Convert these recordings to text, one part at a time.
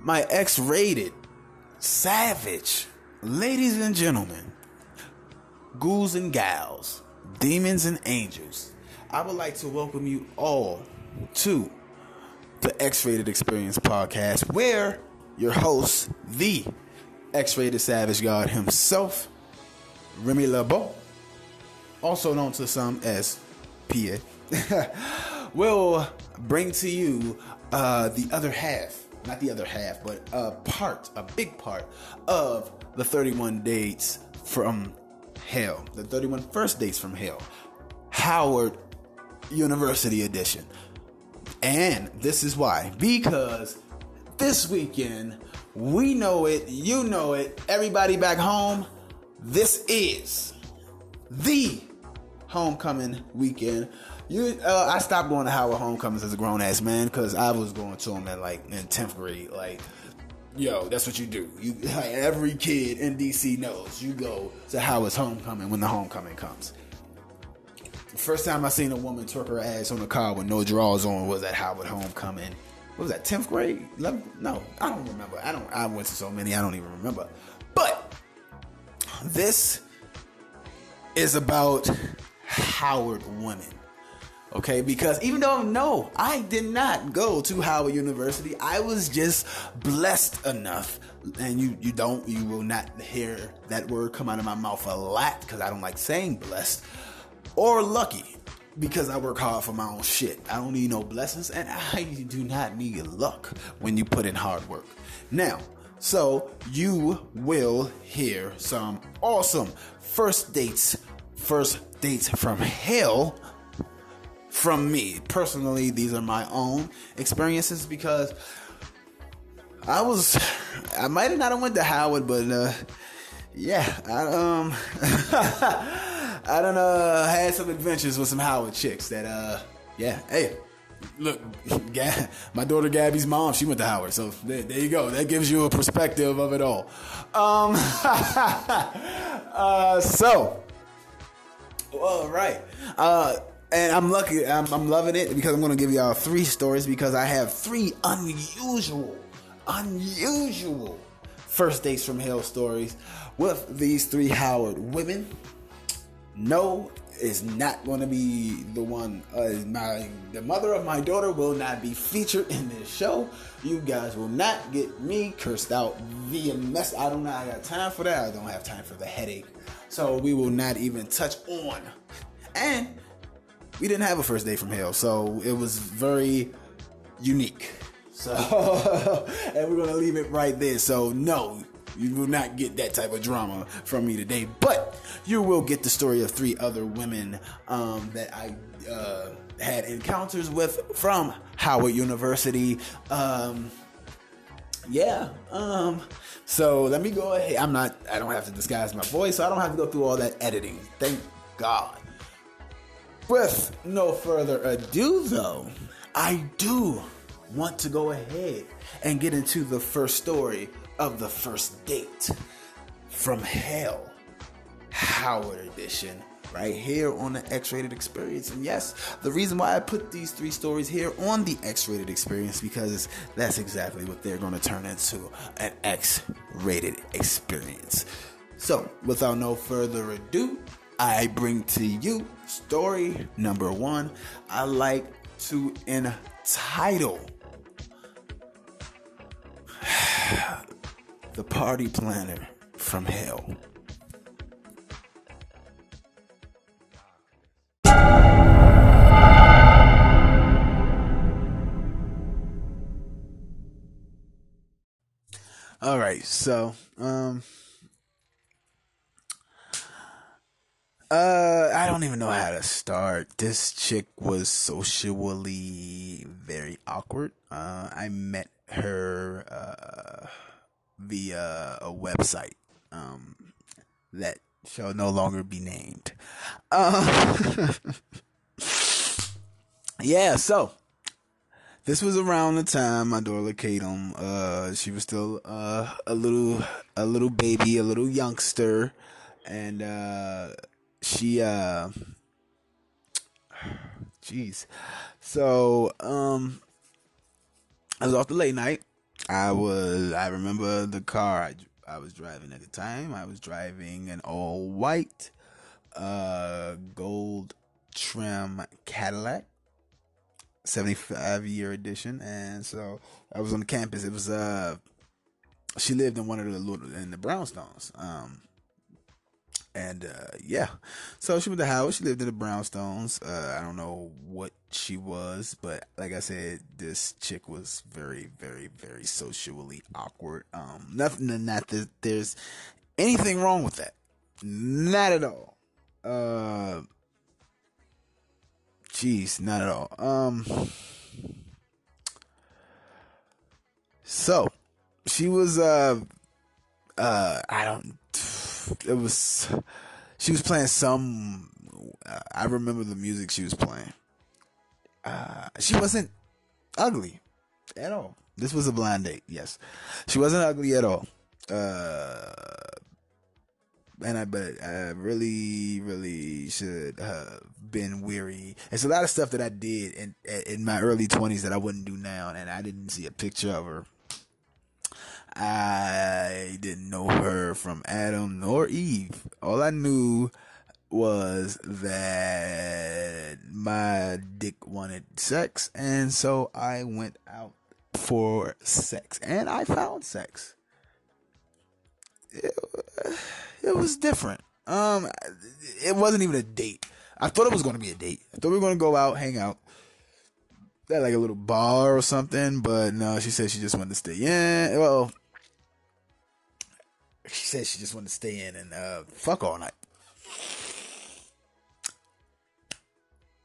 my X rated, savage, ladies and gentlemen, ghouls and gals, demons and angels, I would like to welcome you all to the X Rated Experience podcast, where your host, the X Rated Savage God himself, Remy LeBeau, also known to some as PA, will bring to you uh, the other half, not the other half, but a part, a big part of the 31 dates from hell, the 31 first dates from hell, Howard University edition. And this is why. Because this weekend, we know it, you know it, everybody back home, this is the homecoming weekend. You, uh, I stopped going to Howard homecomings as a grown ass man because I was going to them at like in tenth grade. Like, yo, that's what you do. You like, every kid in DC knows you go to Howard's homecoming when the homecoming comes. The First time I seen a woman twerk her ass on a car with no drawers on was at Howard Homecoming. What was that? Tenth grade? 11th? No, I don't remember. I don't. I went to so many. I don't even remember. But this is about Howard women. Okay, because even though no, I did not go to Howard University. I was just blessed enough, and you you don't you will not hear that word come out of my mouth a lot because I don't like saying blessed or lucky because I work hard for my own shit. I don't need no blessings and I do not need luck when you put in hard work. Now, so you will hear some awesome first dates, first dates from hell from me. Personally, these are my own experiences because I was I might have not went to Howard, but uh yeah, I um I know. uh had some adventures with some Howard chicks that uh yeah, hey. Look, my daughter Gabby's mom, she went to Howard, so there, there you go. That gives you a perspective of it all. Um, uh, so, all right. Uh, and I'm lucky. I'm, I'm loving it because I'm going to give y'all three stories because I have three unusual, unusual first dates from hell stories with these three Howard women. No is not going to be the one. Uh, my the mother of my daughter will not be featured in this show. You guys will not get me cursed out via mess. I do not know. I got time for that. I don't have time for the headache. So we will not even touch on. And we didn't have a first day from hell, so it was very unique. So, and we're gonna leave it right there. So, no, you will not get that type of drama from me today, but you will get the story of three other women um, that I uh, had encounters with from Howard University. Um, yeah. Um, so let me go ahead. I'm not. I don't have to disguise my voice, so I don't have to go through all that editing. Thank God. With no further ado, though, I do want to go ahead and get into the first story of the first date from hell, Howard edition, right here on the X rated experience. And yes, the reason why I put these three stories here on the X rated experience because that's exactly what they're going to turn into an X rated experience. So, without no further ado, I bring to you story number one. I like to entitle The Party Planner from Hell. All right, so um uh I don't even know how to start. This chick was socially very awkward. Uh I met her uh via a website um that shall no longer be named. Uh, yeah, so this was around the time my daughter Katum, uh, she was still uh, a little a little baby, a little youngster, and uh, she uh, jeez. So um, I was off the late night. I was. I remember the car I, I was driving at the time. I was driving an all white, uh, gold trim Cadillac, seventy five year edition, and so I was on the campus. It was uh, she lived in one of the little in the brownstones. Um, and uh, yeah, so she went to Howard. She lived in the Brownstones. Uh, I don't know what she was, but like I said, this chick was very, very, very socially awkward. Um, nothing, not that there's anything wrong with that. Not at all. Uh, jeez, not at all. Um, so she was uh, uh, I don't it was she was playing some. I remember the music she was playing. Uh, she wasn't ugly at all. This was a blind date. Yes, she wasn't ugly at all. Uh, and I but I really, really should have been weary. It's a lot of stuff that I did in in my early twenties that I wouldn't do now, and I didn't see a picture of her I didn't know her from Adam nor Eve. All I knew was that my dick wanted sex, and so I went out for sex, and I found sex. It, it was different. Um, it wasn't even a date. I thought it was going to be a date. I thought we were going to go out, hang out, at like a little bar or something, but no, she said she just wanted to stay in. Well, she said she just wanted to stay in and uh, fuck all night.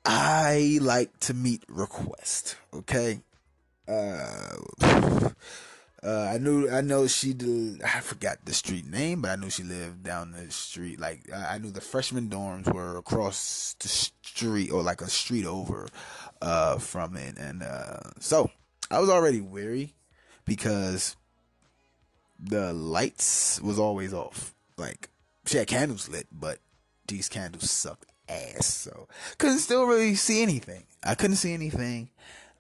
I like to meet request. Okay. Uh, uh, I knew I know she did, I forgot the street name, but I knew she lived down the street. Like I knew the freshman dorms were across the street or like a street over uh, from it, and uh, so I was already weary because the lights was always off. Like she had candles lit, but these candles sucked ass. So couldn't still really see anything. I couldn't see anything.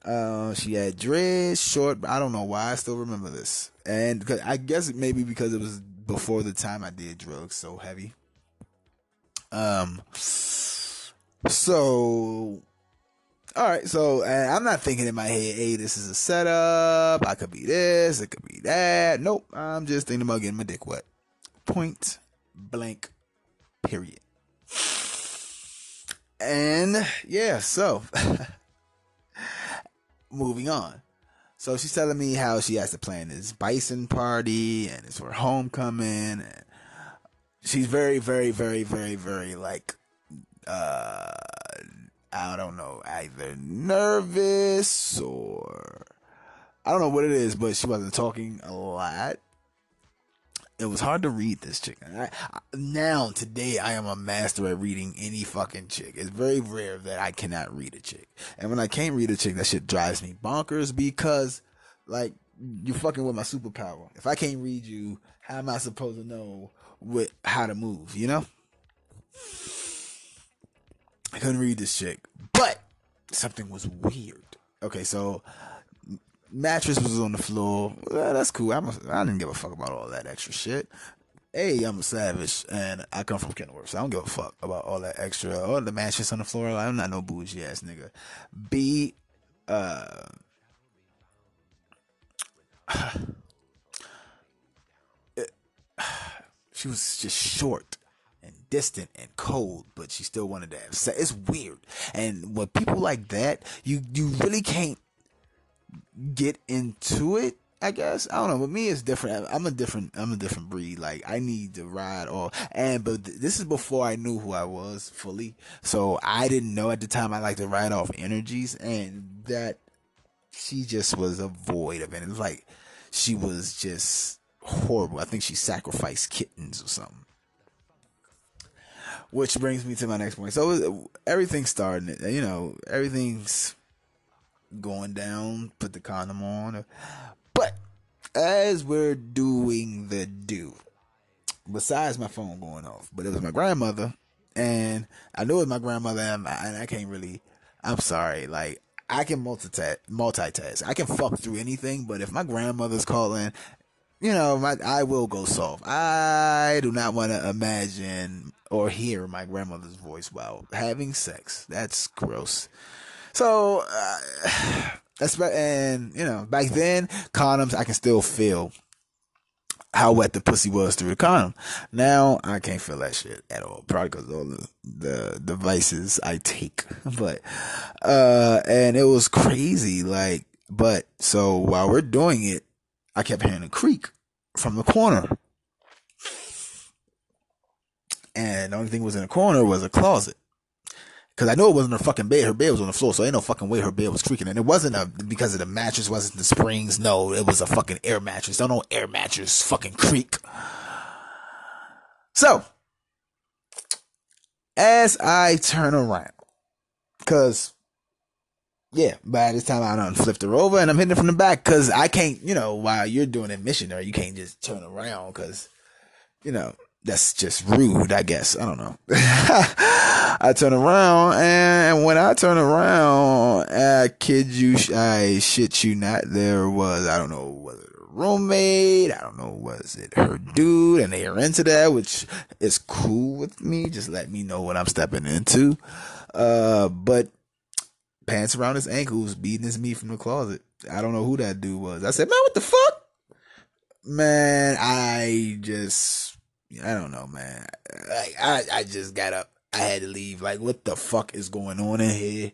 Uh, she had dreads, short. I don't know why. I still remember this, and I guess it maybe because it was before the time I did drugs so heavy. Um. So all right, so I'm not thinking in my head, hey, this is a setup. I could be this, it could be that. Nope, I'm just thinking about getting my dick wet. Point blank, period. And yeah, so moving on. So she's telling me how she has to plan this bison party and it's for homecoming and she's very, very, very, very, very like uh I don't know, either nervous or I don't know what it is, but she wasn't talking a lot. It was hard to read this chick. I, I, now, today, I am a master at reading any fucking chick. It's very rare that I cannot read a chick. And when I can't read a chick, that shit drives me bonkers because, like, you're fucking with my superpower. If I can't read you, how am I supposed to know what how to move, you know? I couldn't read this chick, but something was weird. Okay, so mattress was on the floor. Well, that's cool. I'm a, I didn't give a fuck about all that extra shit. Hey, I'm a savage, and I come from Kenilworth, so I don't give a fuck about all that extra. Or the mattress on the floor. I'm not no bougie ass nigga. B, uh, it, she was just short distant and cold, but she still wanted to have sex. It's weird. And with people like that, you you really can't get into it. I guess I don't know. With me, it's different. I'm a different. I'm a different breed. Like I need to ride or and but th- this is before I knew who I was fully. So I didn't know at the time I like to ride off energies, and that she just was a void of it. It was like she was just horrible. I think she sacrificed kittens or something. Which brings me to my next point. So everything's starting, you know, everything's going down. Put the condom on. But as we're doing the do, besides my phone going off, but it was my grandmother, and I knew it was my grandmother, and I, and I can't really. I'm sorry, like I can multitask, multitask. I can fuck through anything, but if my grandmother's calling, you know, my I will go soft. I do not want to imagine or hear my grandmother's voice while having sex. That's gross. So, uh, that's and you know, back then condoms I can still feel how wet the pussy was through the condom. Now I can't feel that shit at all. Probably because all the, the devices I take. But, uh, and it was crazy. Like, but so while we're doing it, I kept hearing a creak from the corner. And the only thing was in the corner was a closet. Cause I know it wasn't her fucking bed. Her bed was on the floor, so ain't no fucking way her bed was creaking. And it wasn't a because of the mattress, wasn't the springs. No, it was a fucking air mattress. Don't know air mattress fucking creak. So, as I turn around, cause yeah, by this time I done flipped her over and I'm hitting it from the back, cause I can't, you know, while you're doing a missionary, you can't just turn around, cause you know that's just rude, I guess. I don't know. I turn around, and when I turn around, I kid you, I shit you not, there was, I don't know, was it a roommate? I don't know, was it her dude? And they are into that, which is cool with me. Just let me know what I'm stepping into. Uh, but pants around his ankles, beating his meat from the closet. I don't know who that dude was. I said, man, what the fuck? Man, I just I don't know, man. Like I, I just got up. I had to leave. Like, what the fuck is going on in here?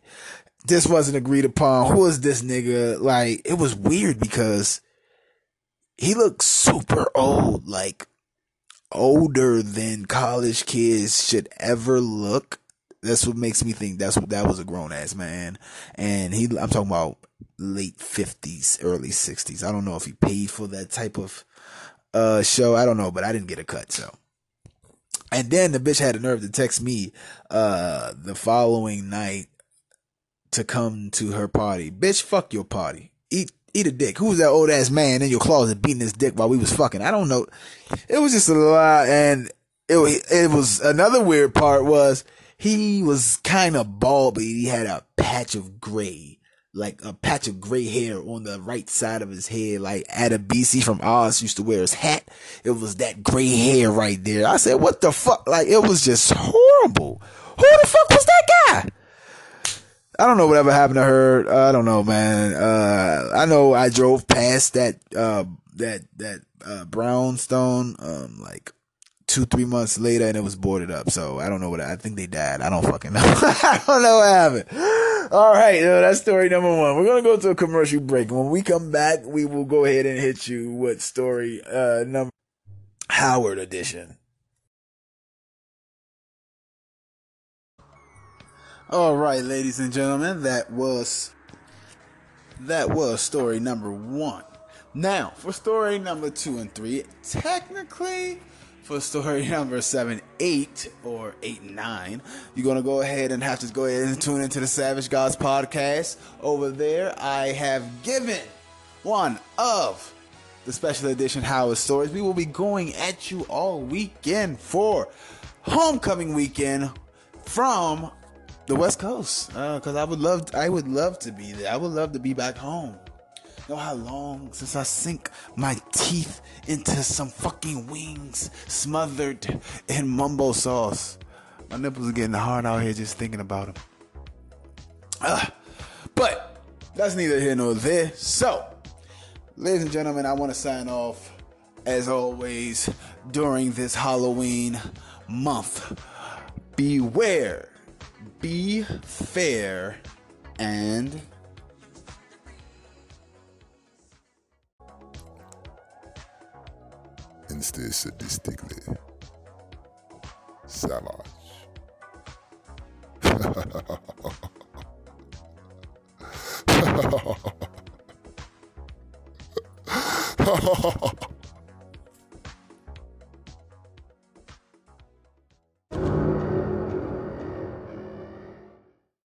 This wasn't agreed upon. Who is this nigga? Like, it was weird because he looked super old, like older than college kids should ever look. That's what makes me think that's what that was a grown ass man. And he, I'm talking about late fifties, early sixties. I don't know if he paid for that type of uh show. I don't know, but I didn't get a cut, so. And then the bitch had the nerve to text me uh the following night to come to her party. Bitch, fuck your party. Eat eat a dick. Who's that old ass man in your closet beating his dick while we was fucking? I don't know. It was just a lot and it it was another weird part was he was kind of bald, but he had a patch of gray like a patch of gray hair on the right side of his head, like Adebisi from Oz used to wear his hat. It was that gray hair right there. I said, what the fuck? Like, it was just horrible. Who the fuck was that guy? I don't know whatever happened to her. I don't know, man. Uh, I know I drove past that, uh, that, that, uh, brownstone, um, like two, three months later and it was boarded up. So I don't know what, I think they died. I don't fucking know. I don't know what happened. All right, uh, that's story number one. We're gonna go to a commercial break. When we come back, we will go ahead and hit you with story uh number Howard edition. All right, ladies and gentlemen, that was that was story number one. Now, for story number two and three, technically for story number seven, eight, or eight and nine, you're gonna go ahead and have to go ahead and tune into the Savage Gods podcast. Over there, I have given one of the special edition Howard stories. We will be going at you all weekend for homecoming weekend from the West Coast. Because uh, I would love, I would love to be there. I would love to be back home know how long since I sink my teeth into some fucking wings smothered in mumbo sauce. My nipples are getting hard out here just thinking about them. Uh, but that's neither here nor there. So, ladies and gentlemen, I want to sign off as always during this Halloween month. Beware, be fair, and stay sadistically savage.